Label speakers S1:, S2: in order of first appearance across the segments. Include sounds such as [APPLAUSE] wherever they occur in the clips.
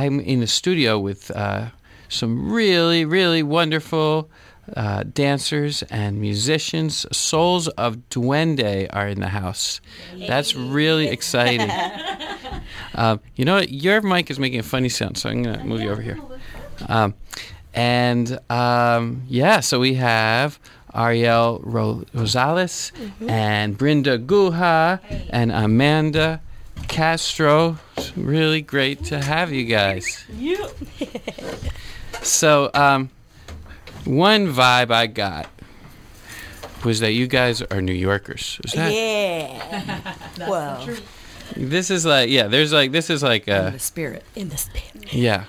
S1: I'm in the studio with uh, some really, really wonderful uh, dancers and musicians. Souls of Duende are in the house. That's really exciting. [LAUGHS] Um, you know what? Your mic is making a funny sound, so I'm going to move you over here. Um, and um, yeah, so we have Ariel Ro- Rosales and Brenda Guha and Amanda Castro. It's really great to have you guys. You. So, um, one vibe I got was that you guys are New Yorkers. Is that?
S2: Yeah. well,
S1: This is like, yeah. There's like, this is like, uh,
S3: the spirit.
S2: in the spin.
S1: yeah.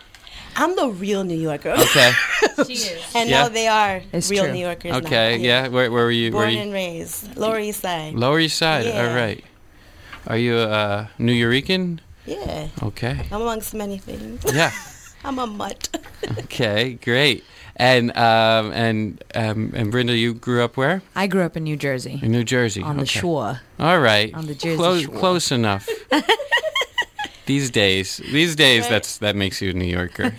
S2: I'm the real New Yorker.
S1: Okay. [LAUGHS]
S4: She is.
S2: and
S1: Yeah.
S2: now they are
S3: It's
S2: real
S3: true.
S2: New Yorkers.
S1: Okay.
S2: now.
S1: Yeah. Where, where were you? Were
S2: Born
S1: you?
S2: and raised. Lower East Side.
S1: Lower East Side. All
S2: Yeah.
S1: right. Are you a Nuyorican?
S2: Yeah.
S1: Okay.
S2: I'm amongst many things.
S1: Yeah. [LAUGHS]
S2: I'm a mutt. [LAUGHS]
S1: Okay. Great. And um and um and Brenda, you grew up where?
S3: I grew up in New Jersey,
S1: In New Jersey.
S3: on the shore.
S1: All right.
S3: On the Jersey
S1: close,
S3: Shore.
S1: close enough. [LAUGHS] these days, these days,
S2: Right.
S1: that's that makes you a New Yorker.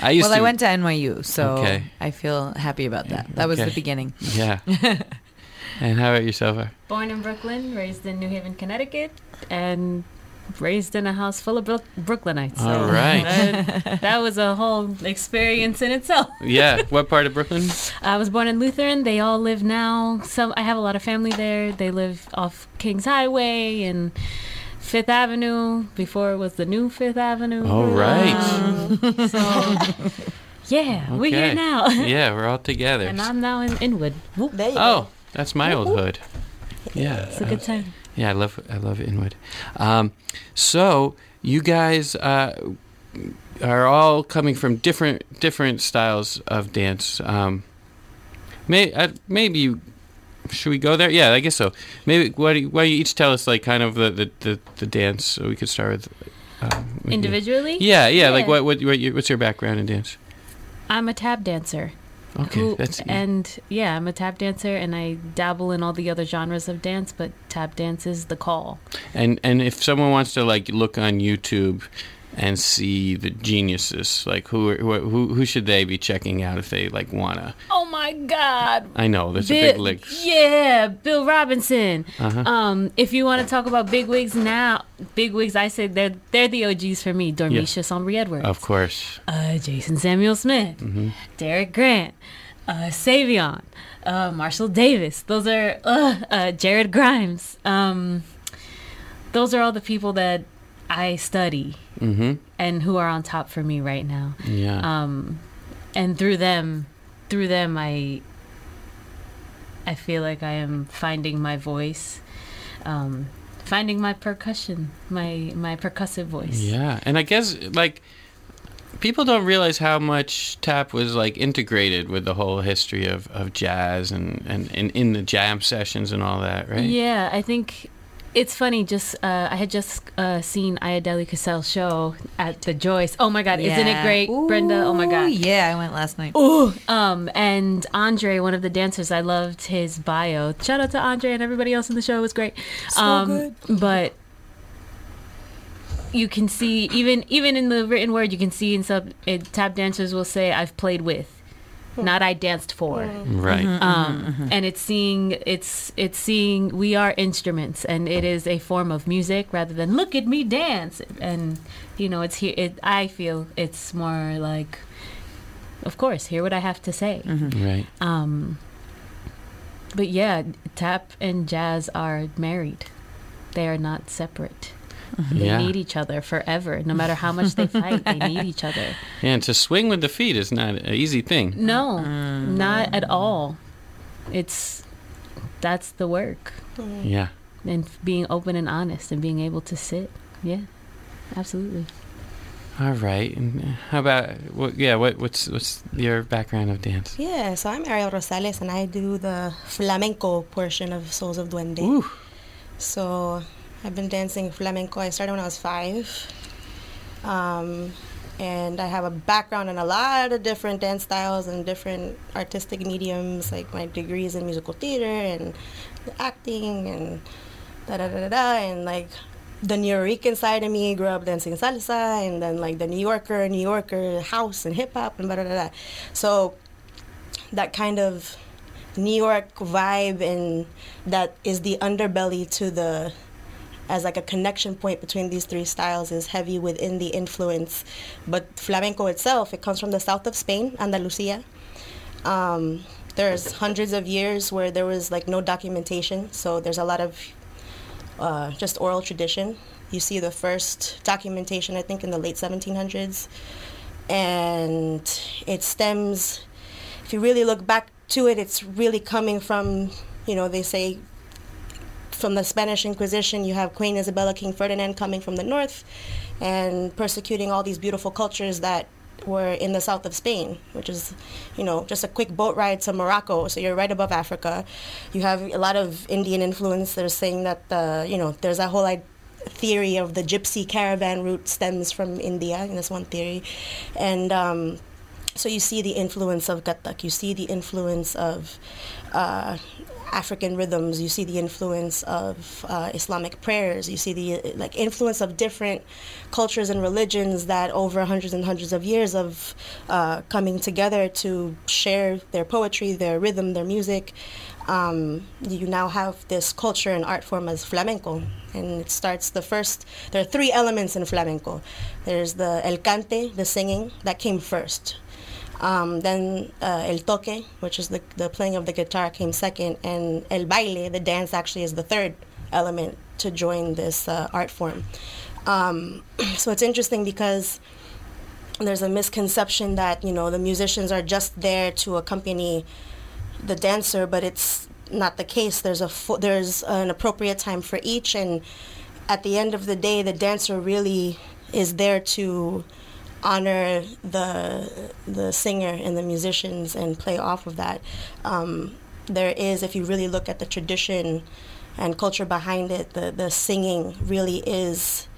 S1: I used to
S3: Well,
S1: to.
S3: I went to NYU, so
S1: Okay.
S3: I feel happy about that. That was the beginning.
S1: Yeah. And how about yourself?
S4: Born in Brooklyn, raised in New Haven, Connecticut, and raised in a house full of Brook- Brooklynites. So
S1: All right.
S4: that, that was a whole experience in itself.
S1: Yeah. [LAUGHS] What part of Brooklyn?
S4: I was born in Lutheran. They all live now. Some I have a lot of family there. They live off Kings Highway and Fifth Avenue before it was the new Fifth Avenue.
S1: All right.
S4: Um, so yeah, we're here now. [LAUGHS]
S1: yeah, we're all together.
S4: and I'm now in Inwood. Whoop.
S2: There you
S1: Oh, that's my old hood. Yeah.
S4: It's a good time.
S1: Yeah, I love I love Inwood. Um, so you guys uh, are all coming from different different styles of dance. Um, may uh, maybe you, should we go there? Yeah, I guess so. Maybe why do you, why don't you each tell us like kind of the the, the, the dance so we could start with um.
S4: Individually,
S1: Yeah, yeah, Like
S4: Yeah.
S1: what what, what your, what's your background in dance?
S4: I'm a tap dancer.
S1: Okay,
S4: Who-
S1: that's
S4: and yeah, I'm a tap dancer, and I dabble in all the other genres of dance, but tap dance is the call.
S1: And and if someone wants to like look on YouTube and see the geniuses, like who who who, who should they be checking out if they like wanna?
S4: Oh my God!
S1: I know there's a big league.
S4: Yeah, Bill Robinson.
S1: Uh-huh.
S4: Um, if you want to talk about big wigs now, big wigs, I say they're they're the OGs for me. Dormeshia Sumbry Edwards,
S1: Of course.
S4: uh, Jason Samuel Smith,
S1: Mm-hmm.
S4: Derick Grant, uh, Savion, uh, Marshall Davis. Those are uh, uh, Jared Grimes. Um, those are all the people that I study
S1: Mm-hmm.
S4: and who are on top for me right now.
S1: Yeah.
S4: Um, and through them, through them, I I feel like I am finding my voice, um, finding my percussion, my my percussive voice.
S1: yeah. And I guess like people don't realize how much tap was like integrated with the whole history of, of jazz and, and, and in the jam sessions and all that, right?
S4: Yeah, I think it's funny. Just uh, I had just uh, seen Ayodele Casel's show at the Joyce. Oh my God, isn't it
S3: Yeah.
S4: great, Brenda? Oh my God.
S3: Yeah, I went last night.
S4: Ooh, um, and Andre, one of the dancers, I loved his bio. Shout out to Andre and everybody else in the show. It was great. um,
S2: good.
S4: But you can see even even in the written word, you can see in some it, tap dancers will say, "I've played with," not "I danced for."
S1: Right.
S4: Um, and it's seeing it's it's seeing we are instruments, and it is a form of music rather than look at me dance. And you know, it's here. It, I feel it's more like, of course, hear what I have to say.
S1: Right.
S4: Um, but yeah, tap and jazz are married. They are not separate. They
S1: Yeah.
S4: need each other forever. No matter how much they fight, they need each other.
S1: And to swing with the feet is not an easy thing.
S4: No, mm. not at all. It's that's the work.
S1: Yeah.
S4: And being open and honest and being able to sit. Yeah. Absolutely.
S1: All right. And uh, how about what? Yeah. What? What's what's your background of dance?
S2: Yeah, so I'm Ariel Rosales and I do the flamenco portion of Souls of Duende.
S1: Ooh.
S2: So I've been dancing flamenco. I started when I was five. Um, and I have a background in a lot of different dance styles and different artistic mediums. Like my degrees in musical theater and acting and da da da da da. And like the New Yorker side of me grew up dancing salsa, and then like the New Yorker, New Yorker house and hip hop and blah, blah, blah. So that kind of New York vibe and that is the underbelly to the as like a connection point between these three styles is heavy within the influence. But flamenco itself, it comes from the south of Spain, Andalusia. Um, there's hundreds of years where there was like no documentation, so there's a lot of uh, just oral tradition. You see the first documentation, I think, in the late 1700s, and it stems. If you really look back to it, it's really coming from, you know, they say from the Spanish Inquisition, you have Queen Isabella, King Ferdinand coming from the north and persecuting all these beautiful cultures that were in the south of Spain, which is, you know, just a quick boat ride to Morocco. So you're right above Africa. You have a lot of Indian influence. They're saying that, the, you know, there's that whole like, theory of the gypsy caravan route stems from India, and that's one theory. And um, so you see the influence of Kathak, you see the influence of uh, African rhythms. You see the influence of uh, Islamic prayers. You see the like influence of different cultures and religions that over hundreds and hundreds of years of uh, coming together to share their poetry, their rhythm, their music. Um, you now have this culture and art form as flamenco, and it starts the first. There are three elements in flamenco. There's the el cante, the singing, that came first. Um, then uh, el toque, which is the, the playing of the guitar, came second, and el baile, the dance, actually is the third element to join this uh, art form. Um, [CLEARS THROAT] so it's interesting because there's a misconception that you know the musicians are just there to accompany the dancer, but it's not the case. There's a fo- there's an appropriate time for each, and at the end of the day, the dancer really is there to honor the the singer and the musicians and play off of that. Um, there is, if you really look at the tradition and culture behind it, the the singing really is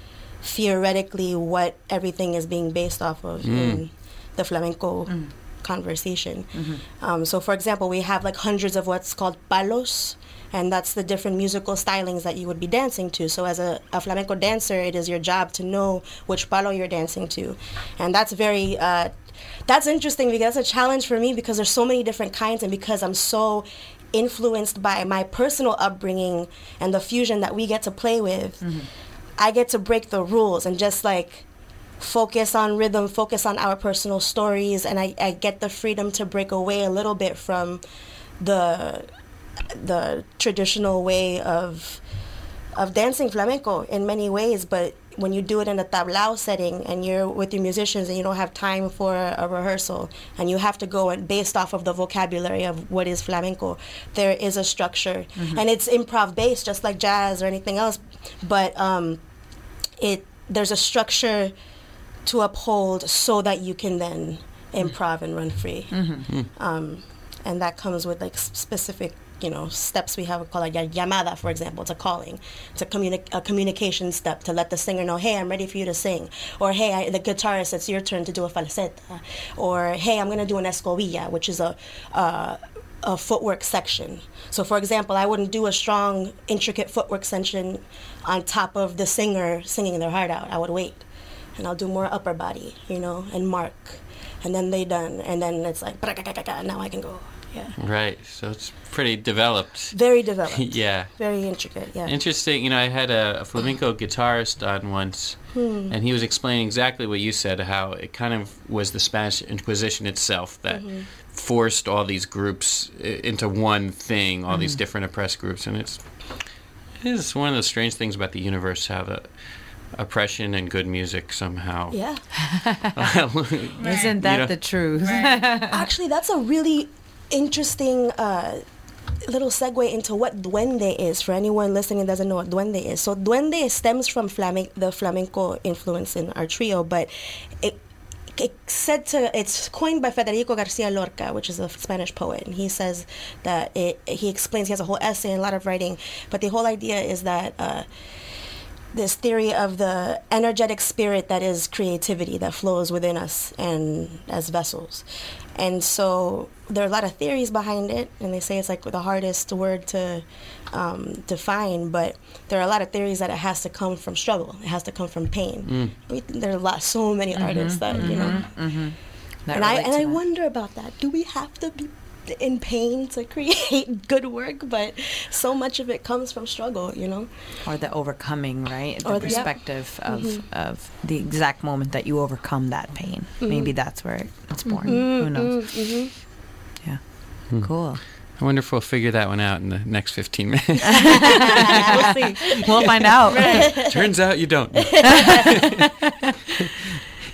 S2: theoretically what everything is being based off of mm. in the flamenco. Mm. Conversation. Mm-hmm. Um, so, for example, we have like hundreds of what's called palos, and that's the different musical stylings that you would be dancing to. So as a, a flamenco dancer, it is your job to know which palo you're dancing to, and that's very uh, that's interesting because that's a challenge for me because there's so many different kinds, and because I'm so influenced by my personal upbringing and the fusion that we get to play with, mm-hmm. I get to break the rules and just like focus on rhythm, focus on our personal stories, and I, I get the freedom to break away a little bit from the the traditional way of of dancing flamenco in many ways, but when you do it in a tablao setting and you're with your musicians and you don't have time for a rehearsal and you have to go and based off of the vocabulary of what is flamenco, there is a structure mm-hmm. and it's improv based just like jazz or anything else, but um, it there's a structure to uphold so that you can then improv and run free, mm-hmm. um, and that comes with like specific you know steps we have called a llamada, for example. It's a calling. It's a, communi- a communication step to let the singer know, hey, I'm ready for you to sing, or hey, I, the guitarist, it's your turn to do a falseta, or hey, I'm going to do an escobilla, which is a uh, a footwork section. So, for example, I wouldn't do a strong, intricate footwork section on top of the singer singing their heart out. I would wait, and I'll do more upper body, you know, and mark, and then they done, and then it's like now I can go. Yeah.
S1: Right. So it's pretty developed.
S2: Very developed. [LAUGHS]
S1: yeah.
S2: Very intricate. Yeah.
S1: Interesting. You know, I had a, a flamenco guitarist on once, hmm. and he was explaining exactly what you said. How it kind of was the Spanish Inquisition itself that. Mm-hmm. Forced all these groups into one thing, all mm-hmm. these different oppressed groups, and it's it is one of the strange things about the universe how the oppression and good music somehow.
S2: Yeah. [LAUGHS] [LAUGHS]
S3: Isn't that you know? the truth?
S2: Actually, that's a really interesting uh, little segue into what duende is for anyone listening doesn't know what duende is. So duende stems from flamen- the flamenco influence in our trio, but it it's said to it's coined by Federico Garcia Lorca, which is a Spanish poet, and he says that it, he explains he has a whole essay and a lot of writing, but the whole idea is that. Uh, this theory of the energetic spirit that is creativity that flows within us and as vessels. And so there are a lot of theories behind it, and they say it's like the hardest word to um, define. But there are a lot of theories that it has to come from struggle. It has to come from pain. Mm. We, there are a lot, so many artists that you know.
S3: That
S2: and I and I wonder about that. Do we have to be in pain to create [LAUGHS] good work? But so much of it comes from struggle, you know.
S3: or the overcoming, right? The
S2: Or the- yeah.
S3: perspective of mm-hmm. of the exact moment that you overcome that pain. Mm-hmm. Maybe that's where it's mm-hmm. born. Who knows? Yeah. Hmm. Cool.
S1: I wonder if we'll figure that one out in the next 15 [LAUGHS] minutes.
S2: we'll see.
S3: We'll find out. [LAUGHS]
S1: Turns out you don't.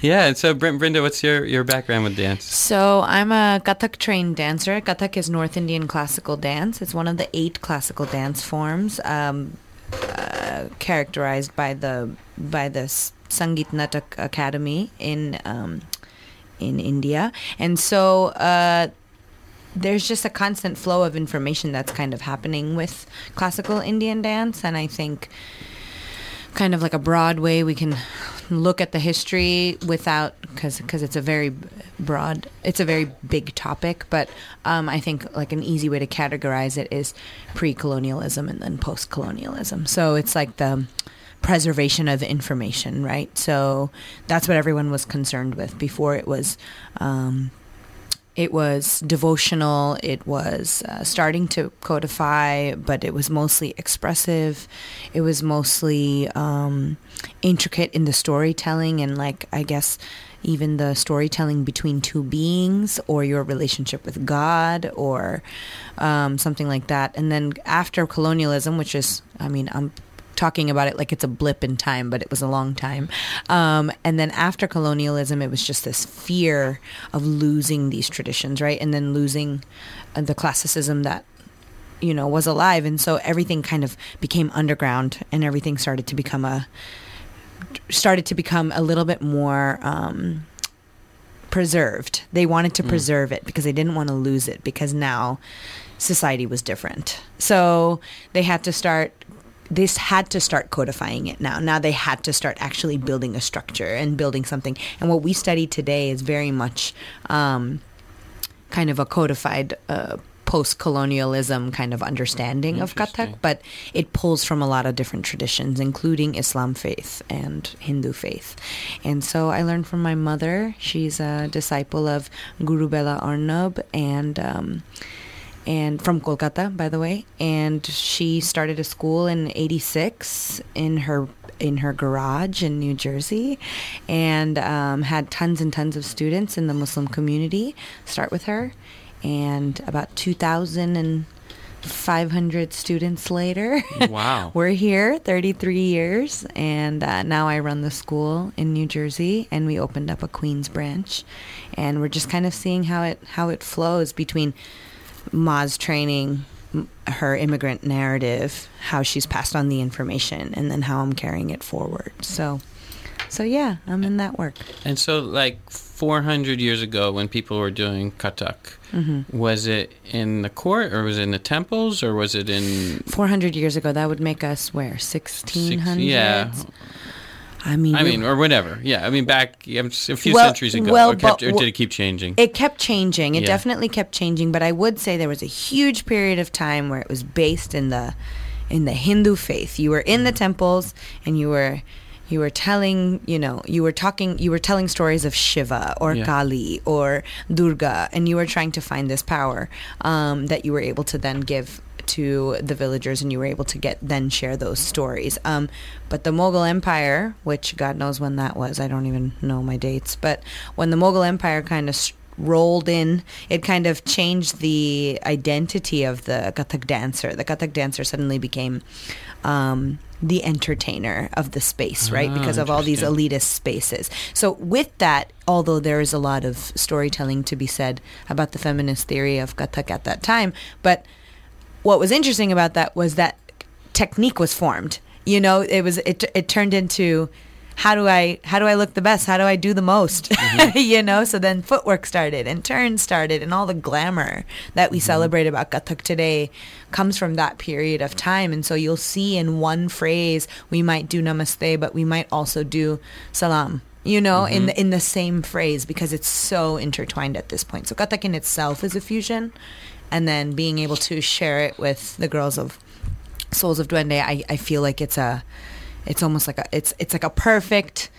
S1: Yeah, and so Brenda, what's your, your background with dance?
S3: So I'm a Kathak trained dancer. Kathak is North Indian classical dance. It's one of the eight classical dance forms, um, uh, characterized by the by the Sangeet Natak Akademi in um, in India, and so. Uh, there's just a constant flow of information that's kind of happening with classical Indian dance, and I think kind of like a broad way we can look at the history without because because it's a very broad it's a very big topic but um, i think like an easy way to categorize it is pre-colonialism and then post-colonialism. So it's like the preservation of information right? So that's what everyone was concerned with before it was um, it was devotional. It was uh, starting to codify, but it was mostly expressive. It was mostly um, intricate in the storytelling and, like, I guess, even the storytelling between two beings or your relationship with God or um, something like that. And then after colonialism, which is, I mean, I'm talking about it like it's a blip in time, but it was a long time. Um, and then after colonialism, it was just this fear of losing these traditions, right? And then losing uh, the classicism that you know was alive, and so everything kind of became underground, and everything started to become a started to become a little bit more. Um, preserved they wanted to preserve it because they didn't want to lose it because now society was different so they had to start this had to start codifying it now. Now they had to start actually building a structure and building something. And what we study today is very much um, kind of a codified uh, post-colonialism kind of understanding of. Kathak, but it pulls from a lot of different traditions, including Islam faith and Hindu faith. And so I learned from my mother. She's a disciple of Guru Bela Arnab and. Um, and from Kolkata, by the way. And she started a school in '86 in her in her garage in New Jersey, and um, had tons and tons of students in the Muslim community start with her. And about 2,500 students later, [LAUGHS]
S1: Wow.
S3: we're here 33 years, and uh, now I run the school in New Jersey, and we opened up a Queens branch, and we're just kind of seeing how it how it flows between Ma's training, her immigrant narrative, how she's passed on the information, and then how I'm carrying it forward. So, so yeah, I'm in that work.
S1: And so, like 400 years ago, when people were doing Kathak,
S3: Mm-hmm.
S1: was it in the court or was it in the temples or was it in.
S3: 400 years ago, that would make us where 1600s.
S1: yeah.
S3: I mean,
S1: I mean, or whatever. Yeah, I mean, back a few
S3: Well-
S1: centuries ago.
S3: well,
S1: or, kept,
S3: but
S1: or did it keep changing?
S3: It kept changing. It
S1: Yeah.
S3: definitely kept changing, but I would say there was a huge period of time where it was based in the in the Hindu faith. You were in the temples and you were you were telling, you know, you were talking you were telling stories of Shiva or
S1: Yeah.
S3: Kali or Durga and you were trying to find this power um, that you were able to then give to the villagers and you were able to get then share those stories. Um, but the mughal empire which god knows when that was i don't even know my dates but when the mughal empire kind of rolled in it kind of changed the identity of the kathak dancer. The kathak dancer suddenly became um, the entertainer of the space right?
S1: Ah,
S3: because of all these elitist spaces. So with that although there is a lot of storytelling to be said about the feminist theory of kathak at that time but what was interesting about that was that technique was formed. You know, it was it it turned into how do I how do I look the best? How do I do the most? Mm-hmm. [LAUGHS] you know. So then footwork started and turns started, and all the glamour that we mm-hmm. celebrate about Kathak today comes from that period of time. And so you'll see in one phrase we might do Namaste, but we might also do Salam. You know, in mm-hmm. the in the same phrase because it's so intertwined at this point. So Kathak in itself is a fusion, and then being able to share it with the girls of Souls of Duende, I, I feel like it's a it's almost like a it's it's like a perfect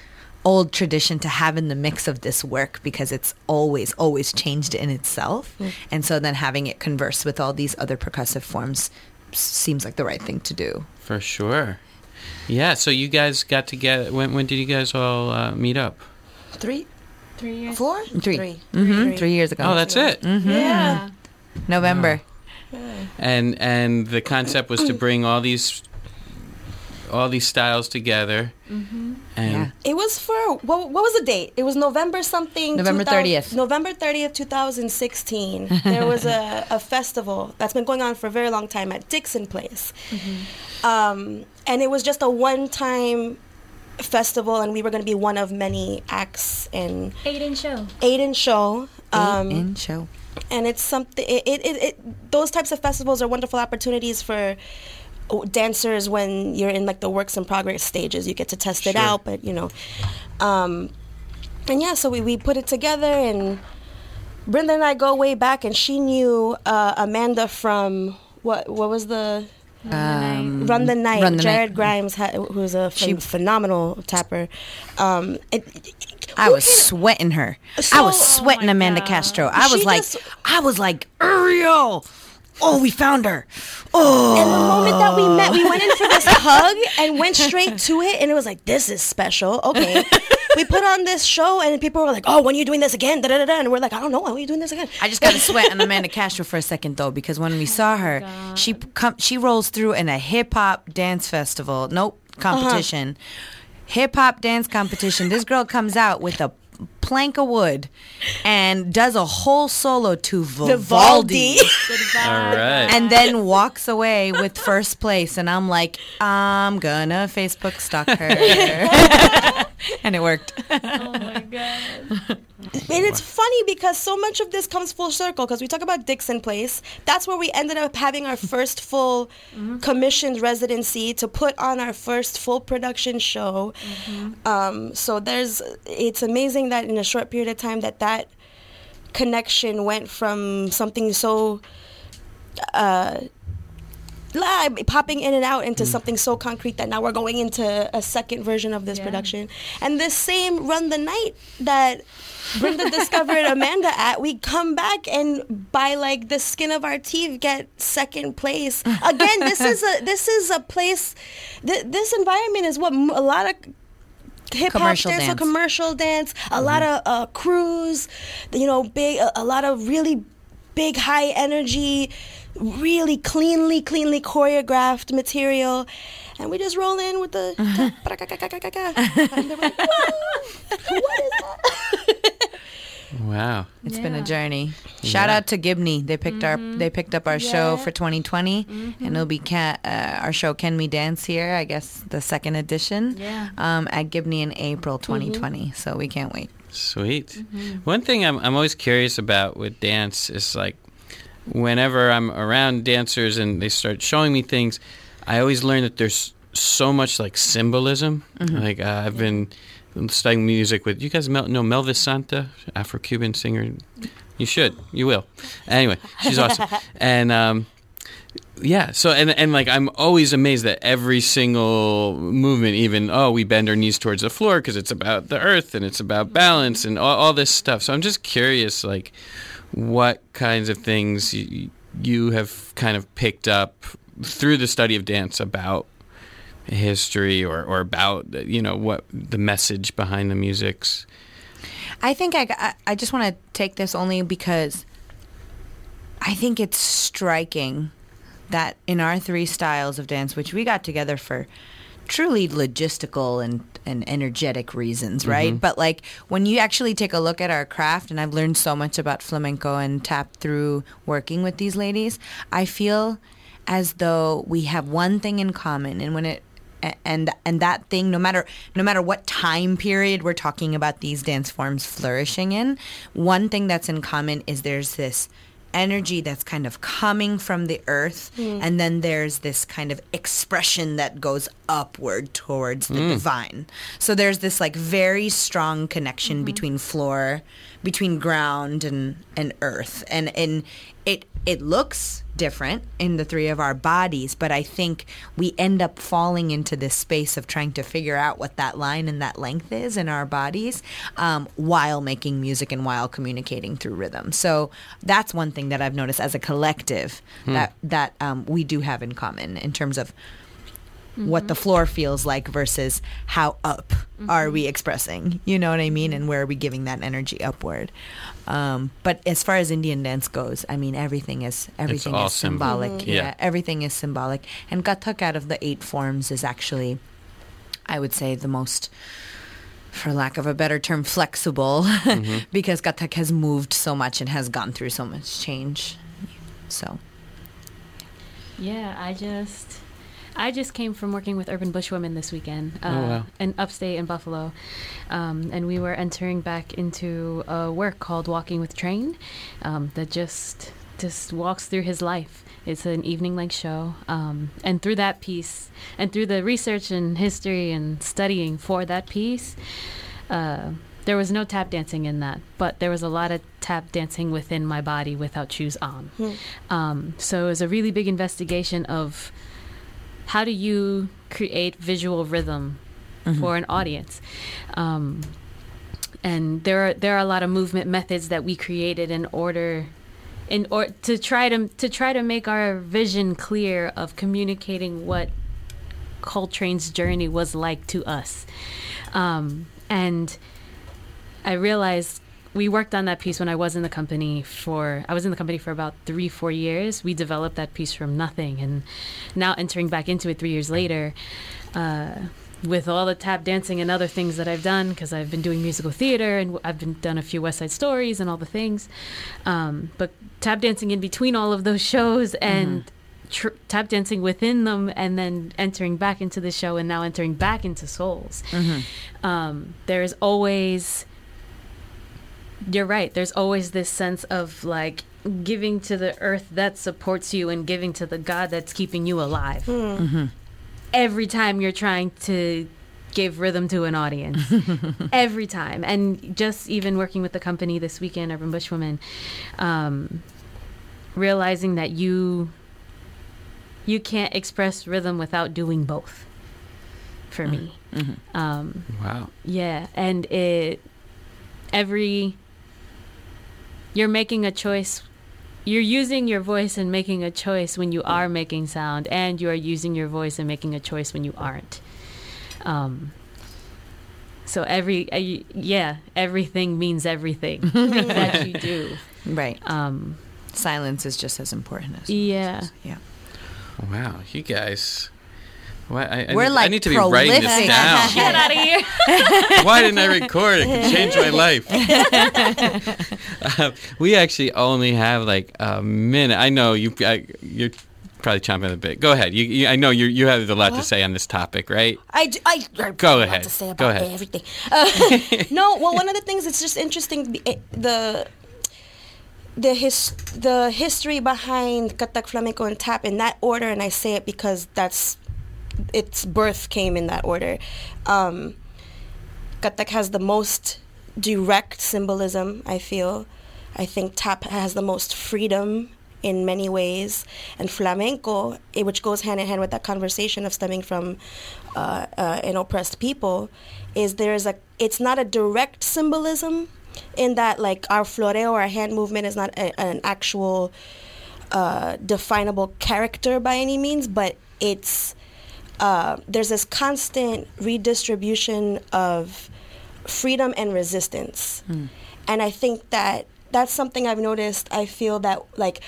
S3: old tradition to have in the mix of this work because it's always always changed in itself mm. and so then having it converse with all these other percussive forms seems like the right thing to do
S1: For sure. Yeah. So you guys got together. When when did you guys all uh, meet up?
S2: Three,
S4: Three years.
S2: four,
S3: Three.
S2: three,
S3: mm-hmm. three years ago
S1: Oh, that's it. Mm-hmm.
S2: Yeah.
S3: November
S1: And and the concept was to bring all these all these styles together.
S4: Mm-hmm.
S1: And
S3: Yeah.
S2: It was for what, what was the date? It was November something.
S3: November 30th.
S2: November thirtieth, two thousand sixteen. There was a, [LAUGHS] a festival that's been going on for a very long time at Dixon Place, um, and it was just a one-time festival, and we were going to be one of many acts in
S4: Aiden show.
S2: Aiden show. Um,
S3: in show
S2: and it's something it, it, it, it those types of festivals are wonderful opportunities for dancers when you're in like the works in progress stages you get to test it out but you know um and yeah so we, we put it together and brenda and i go way back and she knew uh, amanda from what what was the
S3: um,
S2: Run the Night.
S3: Run the
S2: Jared
S3: Night.
S2: Grimes, ha- who's a ph-
S3: She-
S2: phenomenal tapper. Um, it,
S3: I was sweating her. I was oh sweating
S4: Oh
S3: Amanda
S4: God.
S3: Castro. I was
S2: She
S3: like,
S2: just-
S3: I was like, Ariel. Oh, we found her. Oh,
S2: And the moment that we met, we went in for this [LAUGHS] hug and went straight to it, and it was like, "This is special." Okay, we put on this show, and people were like, "Oh, when are you doing this again?" Da da da. da. And we're like, "I don't know. When are you doing this again?"
S3: I just got to sweat on Amanda Castro for a second though, because when we oh saw her, she come she rolls through in a hip hop dance festival. Nope, uh-huh. competition, hip hop dance competition. This girl comes out with a plank of wood and does a whole solo to Vivaldi.
S2: Vivaldi. [LAUGHS]
S1: all right.
S3: and then walks away with first place and i'm like i'm gonna facebook stalk her [LAUGHS] [LAUGHS] and it worked
S4: Oh my god.
S2: And it's funny because so much of this comes full circle because we talk about Dixon Place. That's where we ended up having our first full commissioned residency to put on our first full production show. Um, so there's, it's amazing that in a short period of time that that connection went from something so uh, la- popping in and out into something so concrete that now we're going into a second version of this
S4: Yeah.
S2: production. And this same run the night that Brenda [LAUGHS] discovered Amanda at, we come back and by like the skin of our teeth get second place. Again, this is a [LAUGHS] this is a place. Th- this environment is what m- a lot of hip hop
S3: Commercial
S2: dance, or commercial dance, a lot of uh, crews, you know, big, a, a lot of really big, high energy, really cleanly, cleanly choreographed material. And we just roll in with the. [LAUGHS] [LAUGHS] and like, "Whoa, what is that? [LAUGHS]
S1: wow.
S3: It's been a journey. Shout
S1: Yeah.
S3: out to Gibney. They picked our they picked up our show for 2020, and it'll be can, uh, our show Can We Dance here? I guess the second edition.
S4: Yeah.
S3: Um, at Gibney in April 2020. So we can't wait.
S1: Sweet. One thing I'm I'm always curious about with dance is like whenever I'm around dancers and they start showing me things, I always learn that there's so much like symbolism. Like uh, I've been studying music with you guys know Melvis Santa, Afro-Cuban singer. You should. You will. Anyway, she's awesome. [LAUGHS] And um yeah, so and and like I'm always amazed that every single movement, even oh, we bend our knees towards the floor because it's about the earth and it's about balance and all, all this stuff. So I'm just curious, like, what kinds of things you, you have kind of picked up through the study of dance about history or or about you know what the message behind the music's.
S3: I think I, I, I just want to take this only because I think it's striking that in our three styles of dance, which we got together for truly logistical and, and energetic reasons, right? Mm-hmm. But like when you actually take a look at our craft, and I've learned so much about flamenco and tap through working with these ladies, I feel as though we have one thing in common, and when it And and that thing, no matter no matter what time period we're talking about these dance forms flourishing in, one thing that's in common is there's this energy that's kind of coming from the earth hmm. and then there's this kind of expression that goes upward towards the hmm. divine. So there's this like very strong connection mm-hmm. between floor between ground and and earth. And and it it looks different in the three of our bodies but i think we end up falling into this space of trying to figure out what that line and that length is in our bodies um, while making music and while communicating through rhythm. So that's one thing that i've noticed as a collective that that um, we do have in common in terms of what the floor feels like versus how up are we expressing you know what i mean and where are we giving that energy upward um, but as far as indian dance goes i mean everything is everything
S1: all
S3: is
S1: symbol-
S3: symbolic
S1: Mhm.
S3: yeah.
S1: Yeah.
S3: everything is symbolic and kathak out of the eight forms is actually i would say the most for lack of a better term flexible [LAUGHS] because kathak has moved so much and has gone through so much change so
S4: Yeah, I just I just came from working with Urban Bush Women this weekend uh,
S1: Oh, wow.
S4: in upstate in Buffalo, um, and we were entering back into a work called Walking with Trane um, that just just walks through his life. It's an evening length show, um, and through that piece, and through the research and history and studying for that piece. Uh, there was no tap dancing in that, but there was a lot of tap dancing within my body without shoes on. Um, so it was a really big investigation of how do you create visual rhythm for an audience. Um, and there are there are a lot of movement methods that we created in order in or to try to to try to make our vision clear of communicating what Coltrane's journey was like to us. Um, and I realized we worked on that piece when I was in the company for I was in the company for about three four years. We developed that piece from nothing, and now entering back into it three years later, uh, with all the tap dancing and other things that I've done because I've been doing musical theater and I've been done a few West Side Stories and all the things, um, but tap dancing in between all of those [LAUGHS] shows and. Tr- tap dancing within them and then entering back into the show and now entering back into souls um, there is always you're right. There's always this sense of like giving to the earth that supports you and giving to the god that's keeping you alive. Every time you're trying to give rhythm to an audience. [LAUGHS] Every time. And just even working with the company this weekend Urban Bush Women um, realizing that you you can't express rhythm without doing both for me. Um,
S1: Wow.
S4: yeah, and it every you're making a choice. You're using your voice and making a choice when you are making sound, and you are using your voice and making a choice when you aren't. Um, so every uh, yeah, everything means everything [LAUGHS] that you do.
S3: right
S4: Um,
S3: silence is just as important as
S4: yeah.
S3: yeah
S1: Wow. You guys. Why, I, I
S3: We're
S1: need, I
S3: like
S1: need to be writing this
S3: prolific.
S1: down. [LAUGHS]
S4: Get out of here. [LAUGHS]
S1: Why didn't I record? It could change my life. [LAUGHS] Uh, we actually only have like a minute. I know you. I, you're probably chomping at the bit. Go ahead. You, you, I know you. You have a lot to say on this topic, right?
S2: I, d- I, I
S1: Go
S2: have a lot
S1: ahead.
S2: To say
S1: Go ahead.
S2: everything. Uh, no, well, one of the things that's just interesting, the- eh, the the his the history behind Kathak flamenco and tap in that order, and I say it because that's its birth came in that order. Um, Kathak has the most direct symbolism. I feel. I think tap has the most freedom in many ways, and flamenco, eh, which goes hand in hand with that conversation of stemming from uh, uh, an oppressed people, is there's a. It's not a direct symbolism, in that like our floreo, or our hand movement, is not a, an actual uh, definable character by any means, but it's uh, there's this constant redistribution of freedom and resistance. And I think that that's something I've noticed. I feel that like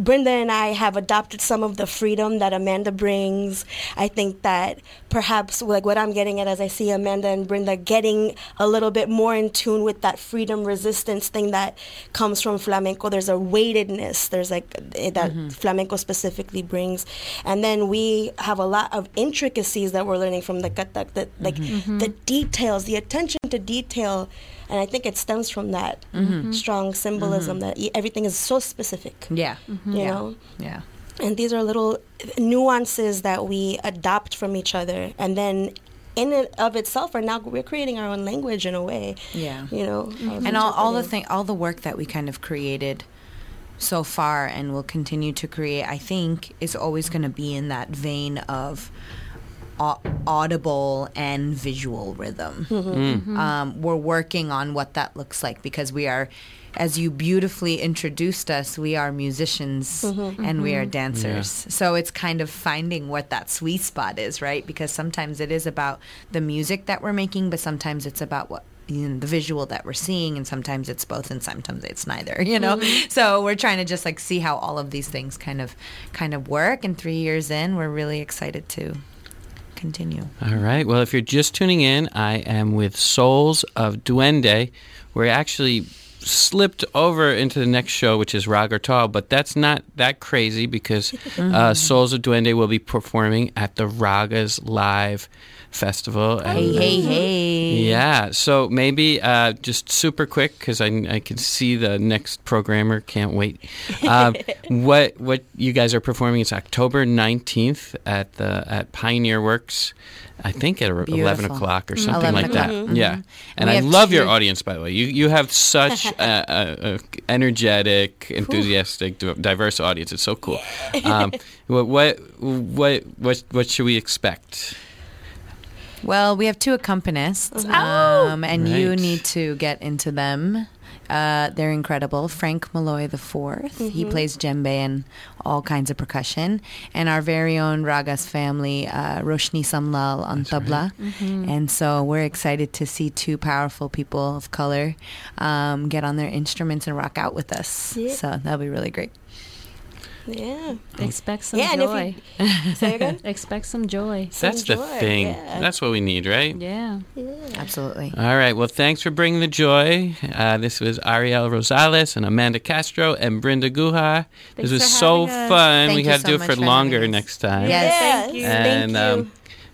S2: Brenda and I have adopted some of the freedom that Amanda brings. I think that perhaps like what I'm getting at as I see Amanda and Brenda getting a little bit more in tune with that freedom resistance thing that comes from flamenco. There's a weightedness. There's like eh, that flamenco specifically brings, and then we have a lot of intricacies that we're learning from the kathak. That like the details, the attention to detail. And I think it stems from that mm-hmm. strong symbolism mm-hmm. that everything is so specific.
S3: Yeah. Mm-hmm.
S2: you
S3: Yeah.
S2: know?
S3: Yeah.
S2: and these are little nuances that we adopt from each other. And then in and of itself are now we're creating our own language in a way.
S3: Yeah.
S2: you know? Of
S3: and all, all the thing all the work that we kind of created so far and will continue to create i think is always going to be in that vein of au- audible and visual rhythm. Mm-hmm. Mm-hmm. Um, we're working on what that looks like because we are as you beautifully introduced us we are musicians mm-hmm. and we are dancers. So it's kind of finding what that sweet spot is right? Because sometimes it is about the music that we're making but sometimes it's about what the visual that we're seeing and sometimes it's both and sometimes it's neither you know? [LAUGHS] So we're trying to just like see how all of these things kind of kind of work and three years in we're really excited to continue
S1: All right. Well, if you're just tuning in, I am with Souls of Duende. We're actually slipped over into the next show, which is Raga Tal, but that's not that crazy because [LAUGHS] uh, Souls of Duende will be performing at the Ragas Live Festival. and,
S3: hey hey hey
S1: Yeah, so maybe uh, just super quick because I, I can see the next programmer. Can't wait. Um, [LAUGHS] what what you guys are performing is October nineteenth at the at Pioneer Works. I think at eleven o'clock or
S3: Mhm.
S1: something
S3: 11
S1: like that.
S3: o'clock.
S1: Yeah, and
S3: We
S1: I
S3: have
S1: love your audience. By the way, you you have such [LAUGHS] a, a, a energetic, enthusiastic, diverse audience. It's so cool. Um, [LAUGHS] what what what what what should we expect?
S3: Well, we have two accompanists, um, and you need to get into them. Uh, they're incredible. Frank Malloy the 4th He plays djembe and all kinds of percussion. And our very own Ragas family, uh, Roshni Samlal on tabla. And so we're excited to see two powerful people of color um, get on their instruments and rock out with us.
S2: Yeah.
S3: So that'll be really great.
S2: Yeah
S4: Expect some
S2: Yeah, and
S4: joy.
S2: you- say again [LAUGHS]
S4: Expect some joy.
S1: That's the thing.
S2: yeah.
S1: That's what we need, right?
S4: Yeah.
S3: Absolutely.
S1: All right. Well, thanks for bringing the joy. Uh, this was Ariel Rosales and Amanda Castro and Brenda Guha.
S4: Thanks
S1: this was so
S4: us.
S1: fun.
S3: Thank
S1: we
S3: you
S1: had
S3: so
S1: to do it for
S3: for
S1: longer
S3: having us.
S1: next time.
S3: Yes.
S4: Thank you.
S1: And
S2: thank you
S1: um,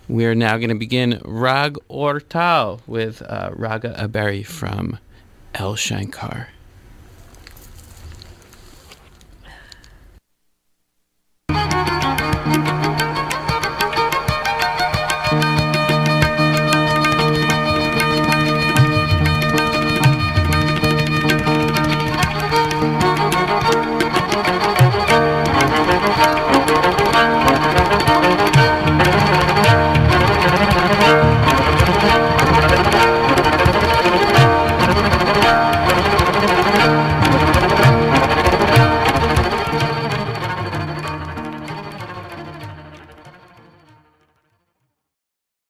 S1: we're now going to begin Rag Ortal with uh, Raga Abheri from L. Shankar.